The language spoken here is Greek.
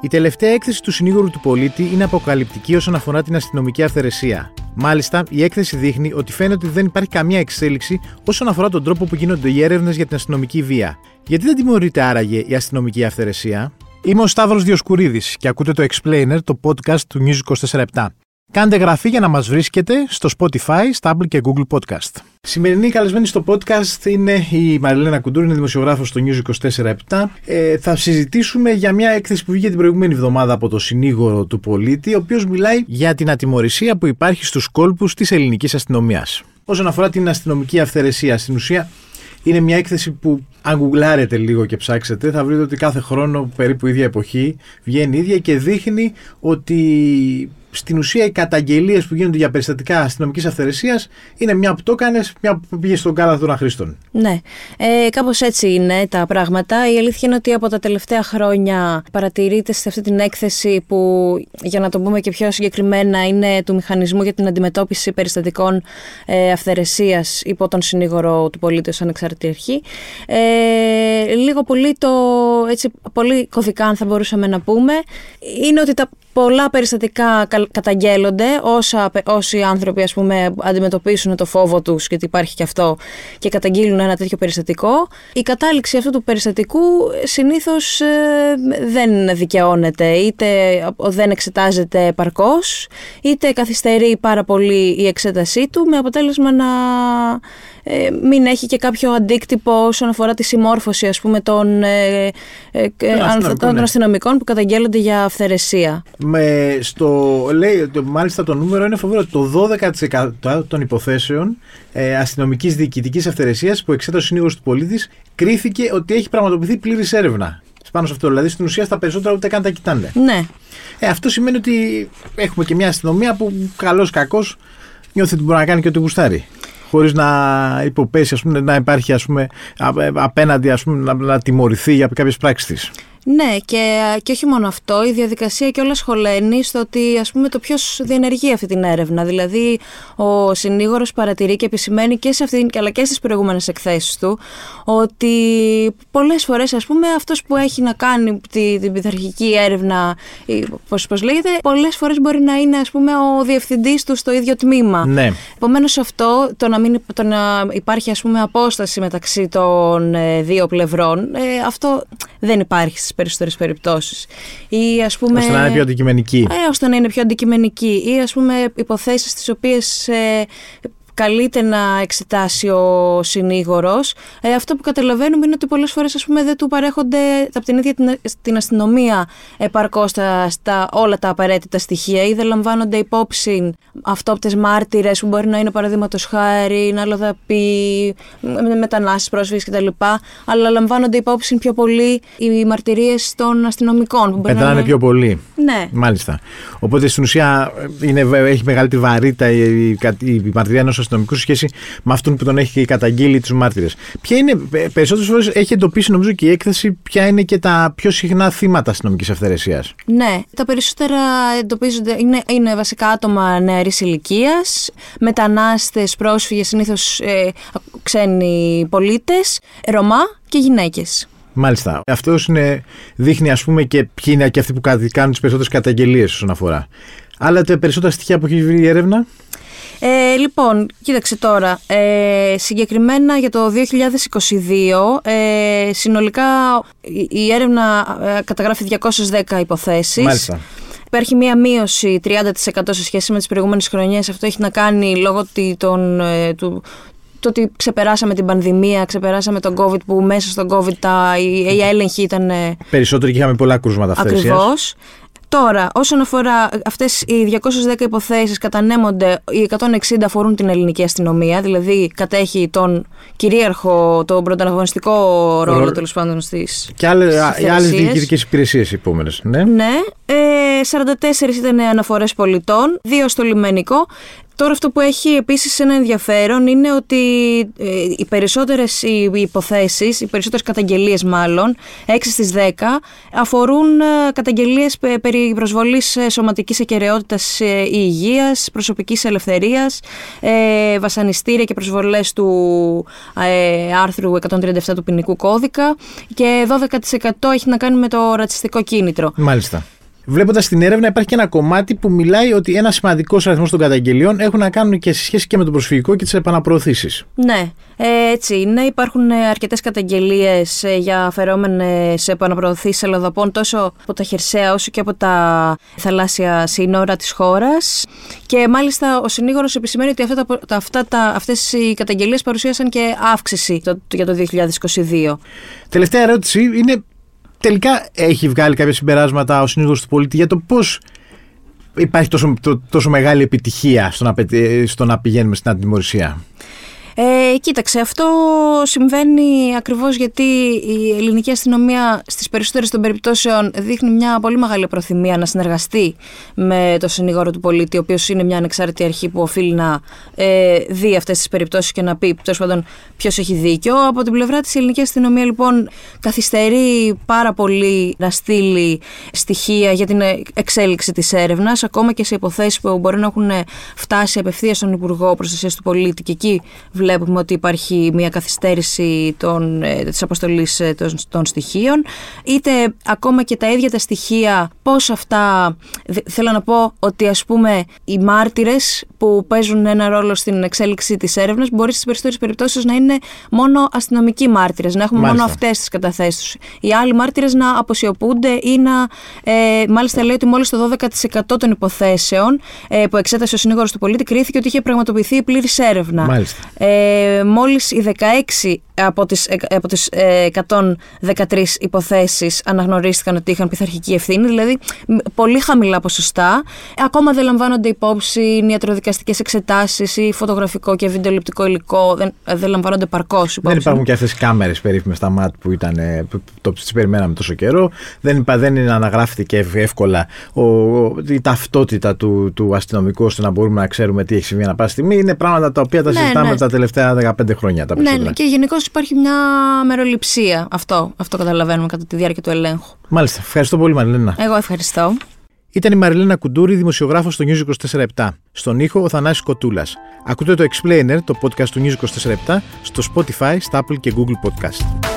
Η τελευταία έκθεση του συνήγορου του πολίτη είναι αποκαλυπτική όσον αφορά την αστυνομική αυθαιρεσία. Μάλιστα, η έκθεση δείχνει ότι φαίνεται ότι δεν υπάρχει καμία εξέλιξη όσον αφορά τον τρόπο που γίνονται οι έρευνες για την αστυνομική βία. Γιατί δεν τιμωρείται άραγε η αστυνομική αυθαιρεσία; Είμαι ο Σταύρος Διοσκουρίδης και ακούτε το Explainer, το podcast του News 24 Κάντε γραφή για να μας βρίσκετε στο Spotify, Stable και Google Podcast. Σημερινή καλεσμένη στο podcast είναι η Μαριλένα Κουντούρ, είναι δημοσιογράφος στο News 24-7. Ε, θα συζητήσουμε για μια έκθεση που βγήκε την προηγούμενη εβδομάδα από το συνήγορο του πολίτη, ο οποίος μιλάει για την ατιμορρησία που υπάρχει στους κόλπους της ελληνικής αστυνομίας. Όσον αφορά την αστυνομική αυθαιρεσία, στην ουσία είναι μια έκθεση που αν γουγκλάρετε λίγο και ψάξετε θα βρείτε ότι κάθε χρόνο περίπου ίδια εποχή βγαίνει ίδια και δείχνει ότι στην ουσία οι καταγγελίες που γίνονται για περιστατικά αστυνομικής αυθαιρεσίας είναι μια που το έκανες, μια που πήγες στον κάλαθο των αχρήστων. Ναι. Ε, Κάπως έτσι είναι τα πράγματα. Η αλήθεια είναι ότι από τα τελευταία χρόνια παρατηρείται σε αυτή την έκθεση που, για να το πούμε και πιο συγκεκριμένα, είναι του μηχανισμού για την αντιμετώπιση περιστατικών ε, αυθαιρεσίας υπό τον συνήγορο του πολίτη ως ανεξάρτητη αρχή. Ε, λίγο πολύ το, έτσι, πολύ κωδικά, αν θα μπορούσαμε να πούμε, είναι ότι τα πολλά περιστατικά καταγγέλλονται όσα, όσοι άνθρωποι ας πούμε αντιμετωπίσουν το φόβο τους γιατί υπάρχει και αυτό και καταγγείλουν ένα τέτοιο περιστατικό η κατάληξη αυτού του περιστατικού συνήθως ε, δεν δικαιώνεται είτε δεν εξετάζεται παρκώς είτε καθυστερεί πάρα πολύ η εξέτασή του με αποτέλεσμα να ε, μην έχει και κάποιο αντίκτυπο όσον αφορά τη συμμόρφωση ας πούμε των, ε, ε, των ναι. αστυνομικών που καταγγέλλονται για αυθαιρεσία. Με στο, λέει, μάλιστα το νούμερο είναι φοβερό. Το 12% των υποθέσεων ε, αστυνομικής διοικητικής αυθαιρεσίας που εξέτασε ο συνήγορο του πολίτης κρίθηκε ότι έχει πραγματοποιηθεί πλήρης έρευνα πάνω σε αυτό. Δηλαδή στην ουσία στα περισσότερα ούτε καν τα κοιτάνε. Ναι. Ε, αυτό σημαίνει ότι έχουμε και μια αστυνομία που καλός κακός νιώθει ότι μπορεί να κάνει και ό,τι γουστάρει χωρίς να υποπέσει, ας πούμε, να υπάρχει ας πούμε, απέναντι ας πούμε, να, να τιμωρηθεί για κάποιες πράξεις της. Ναι, και, και όχι μόνο αυτό, η διαδικασία και όλα σχολαίνει στο ότι ας πούμε το ποιος διενεργεί αυτή την έρευνα. Δηλαδή, ο συνήγορος παρατηρεί και επισημαίνει και σε αυτήν αλλά και στις προηγούμενες εκθέσεις του ότι πολλές φορές, ας πούμε, αυτός που έχει να κάνει τη, την πειθαρχική έρευνα, πώς λέγεται, πολλές φορές μπορεί να είναι ας πούμε, ο διευθυντής του στο ίδιο τμήμα. Ναι. Επομένως, αυτό το να, μην, το να υπάρχει ας πούμε, απόσταση μεταξύ των ε, δύο πλευρών, ε, αυτό δεν υπάρχει στις περισσότερες περιπτώσεις. πούμε. ώστε να είναι πιο αντικειμενική. Ε, ώστε να είναι πιο αντικειμενική. Ή ας πούμε υποθέσεις τις οποίες ε, καλείται να εξετάσει ο συνήγορος. Ε, αυτό που καταλαβαίνουμε είναι ότι πολλές φορές δεν του παρέχονται από την ίδια την, την αστυνομία επαρκώς στα, όλα τα απαραίτητα στοιχεία ή δεν λαμβάνονται υπόψη αυτόπτες μάρτυρες που μπορεί να είναι παραδείγματος χάρη, να αλλοδαπή, μετανάστες, πρόσφυγες κτλ. Αλλά λαμβάνονται υπόψη πιο πολύ οι μαρτυρίες των αστυνομικών. Που να είναι πιο πολύ. Ναι. Μάλιστα. Οπότε στην ουσία είναι, έχει μεγαλύτερη βαρύτητα η, η, η μαρτυρία ενός αστυνομικού σε σχέση με αυτόν που τον έχει καταγγείλει τους μάρτυρες. Ποια είναι, περισσότερες φορές έχει εντοπίσει νομίζω και η έκθεση, ποια είναι και τα πιο συχνά θύματα αστυνομικής αυθαιρεσίας. Ναι, τα περισσότερα εντοπίζονται, είναι, είναι βασικά άτομα νεαρής ηλικίας, μετανάστες, πρόσφυγες, συνήθως ε, ξένοι πολίτες, Ρωμά και γυναίκες. Μάλιστα. Αυτός δείχνει, ας πούμε, και ποιοι είναι και αυτοί που κάνουν τις περισσότερες καταγγελίες όσον αφορά. Αλλά τα περισσότερα στοιχεία που έχει βρει η έρευνα; Ε, λοιπόν, κοίταξε τώρα. Ε, συγκεκριμένα για το 2022, ε, συνολικά η, έρευνα ε, καταγράφει 210 υποθέσεις. Μάλιστα. Υπάρχει μία μείωση 30% σε σχέση με τις προηγούμενες χρονιές. Αυτό έχει να κάνει λόγω των, ε, του, το ότι ξεπεράσαμε την πανδημία, ξεπεράσαμε τον COVID που μέσα στον COVID τα, η, η έλεγχη ήταν... Περισσότερο και είχαμε πολλά κρούσματα αυτές. Ακριβώς. Τώρα, όσον αφορά αυτές οι 210 υποθέσεις κατανέμονται, οι 160 αφορούν την ελληνική αστυνομία, δηλαδή κατέχει τον κυρίαρχο, τον πρωταγωνιστικό ρόλο τέλος πάντων στις Και άλλες διοικητικές υπηρεσίες επόμενες, ναι. Ναι, ε, 44 ήταν αναφορές πολιτών, δύο στο λιμενικό, Τώρα αυτό που έχει επίσης ένα ενδιαφέρον είναι ότι ε, οι περισσότερες οι υποθέσεις, οι περισσότερες καταγγελίες μάλλον, 6 στις 10, αφορούν ε, καταγγελίες περί προσβολής ε, σωματικής ακεραιότητας ή υγείας, προσωπικής ελευθερίας, βασανιστήρια και προσβολές του άρθρου 137 του ποινικού κώδικα και 12% έχει να κάνει με το ρατσιστικό κίνητρο. Μάλιστα. Βλέποντας την έρευνα, υπάρχει και ένα κομμάτι που μιλάει ότι ένα σημαντικός αριθμός των καταγγελιών έχουν να κάνουν και σε σχέση και με το προσφυγικό και τις επαναπροωθήσεις. Ναι, ε, έτσι είναι. Υπάρχουν ε, αρκετές καταγγελίες ε, για φερόμενε επαναπροωθήσεις αλλοδαπών τόσο από τα χερσαία όσο και από τα θαλάσσια σύνορα της χώρας. Και μάλιστα ο συνήγορος επισημαίνει ότι αυτά τα, αυτά τα, αυτές οι καταγγελίες παρουσίασαν και αύξηση το, για το 2022. Τελευταία ερώτηση είναι τελικά έχει βγάλει κάποια συμπεράσματα ο συνήγορος του πολίτη για το πώς υπάρχει τόσο, τόσο μεγάλη επιτυχία στο να, στο να πηγαίνουμε στην αντιμορρησία. Ε, κοίταξε, αυτό συμβαίνει ακριβώς γιατί η ελληνική αστυνομία στις περισσότερες των περιπτώσεων δείχνει μια πολύ μεγάλη προθυμία να συνεργαστεί με το συνήγορο του πολίτη, ο οποίος είναι μια ανεξάρτητη αρχή που οφείλει να ε, δει αυτές τις περιπτώσεις και να πει τέλος πάντων ποιος έχει δίκιο. Από την πλευρά της ελληνικής αστυνομίας λοιπόν καθυστερεί πάρα πολύ να στείλει στοιχεία για την εξέλιξη της έρευνας, ακόμα και σε υποθέσεις που μπορεί να έχουν φτάσει απευθείας στον Υπουργό Προστασίας του Πολίτη και εκεί βλέπουμε ότι υπάρχει μια καθυστέρηση των, ε, της αποστολής ε, των, των στοιχείων, είτε ακόμα και τα ίδια τα στοιχεία, πώς αυτά, θέλω να πω ότι ας πούμε οι μάρτυρες που παίζουν ένα ρόλο στην εξέλιξη της έρευνας μπορεί στις περισσότερες περιπτώσεις να είναι μόνο αστυνομικοί μάρτυρες, να έχουμε μόνο αυτές τις καταθέσεις τους. Οι άλλοι μάρτυρες να αποσιωπούνται ή να, ε, μάλιστα λέει ότι μόλις το 12% των υποθέσεων ε, που εξέτασε ο συνήγορος του πολίτη κρίθηκε ότι είχε πραγματοποιηθεί πλήρης έρευνα. Μάλιστα. Ε, ε, μόλις οι 16 από τις, από τις 113 ε, υποθέσεις αναγνωρίστηκαν ότι είχαν πειθαρχική ευθύνη, δηλαδή πολύ χαμηλά ποσοστά. Ακόμα δεν λαμβάνονται υπόψη οι ιατροδικαστικές εξετάσεις ή φωτογραφικό και βιντεοληπτικό υλικό, δεν, δεν λαμβάνονται παρκώς υπόψη. Δεν υπάρχουν και αυτές οι κάμερες περίφημες στα ΜΑΤ που ήταν, που το, τις περιμέναμε τόσο καιρό. Δεν, δεν είναι αναγράφεται και εύκολα ο, η ταυτότητα του, του αστυνομικού ώστε να μπορούμε να ξέρουμε τι έχει συμβεί ανά πάση στιγμή. Είναι πράγματα τα οποία τα ναι, συζητάμε ναι. τα τελευταία 15 χρόνια. Τα ναι, ναι, και γενικώς υπάρχει μια μεροληψία. Αυτό, αυτό καταλαβαίνουμε κατά τη διάρκεια του ελέγχου. Μάλιστα. Ευχαριστώ πολύ, Μαριλένα. Εγώ ευχαριστώ. Ήταν η Μαριλένα Κουντούρη, δημοσιογράφος στο News 24 Στον ήχο ο Θανάσης Κοτούλας. Ακούτε το Explainer, το podcast του News 24 στο Spotify, στα Apple και Google Podcast.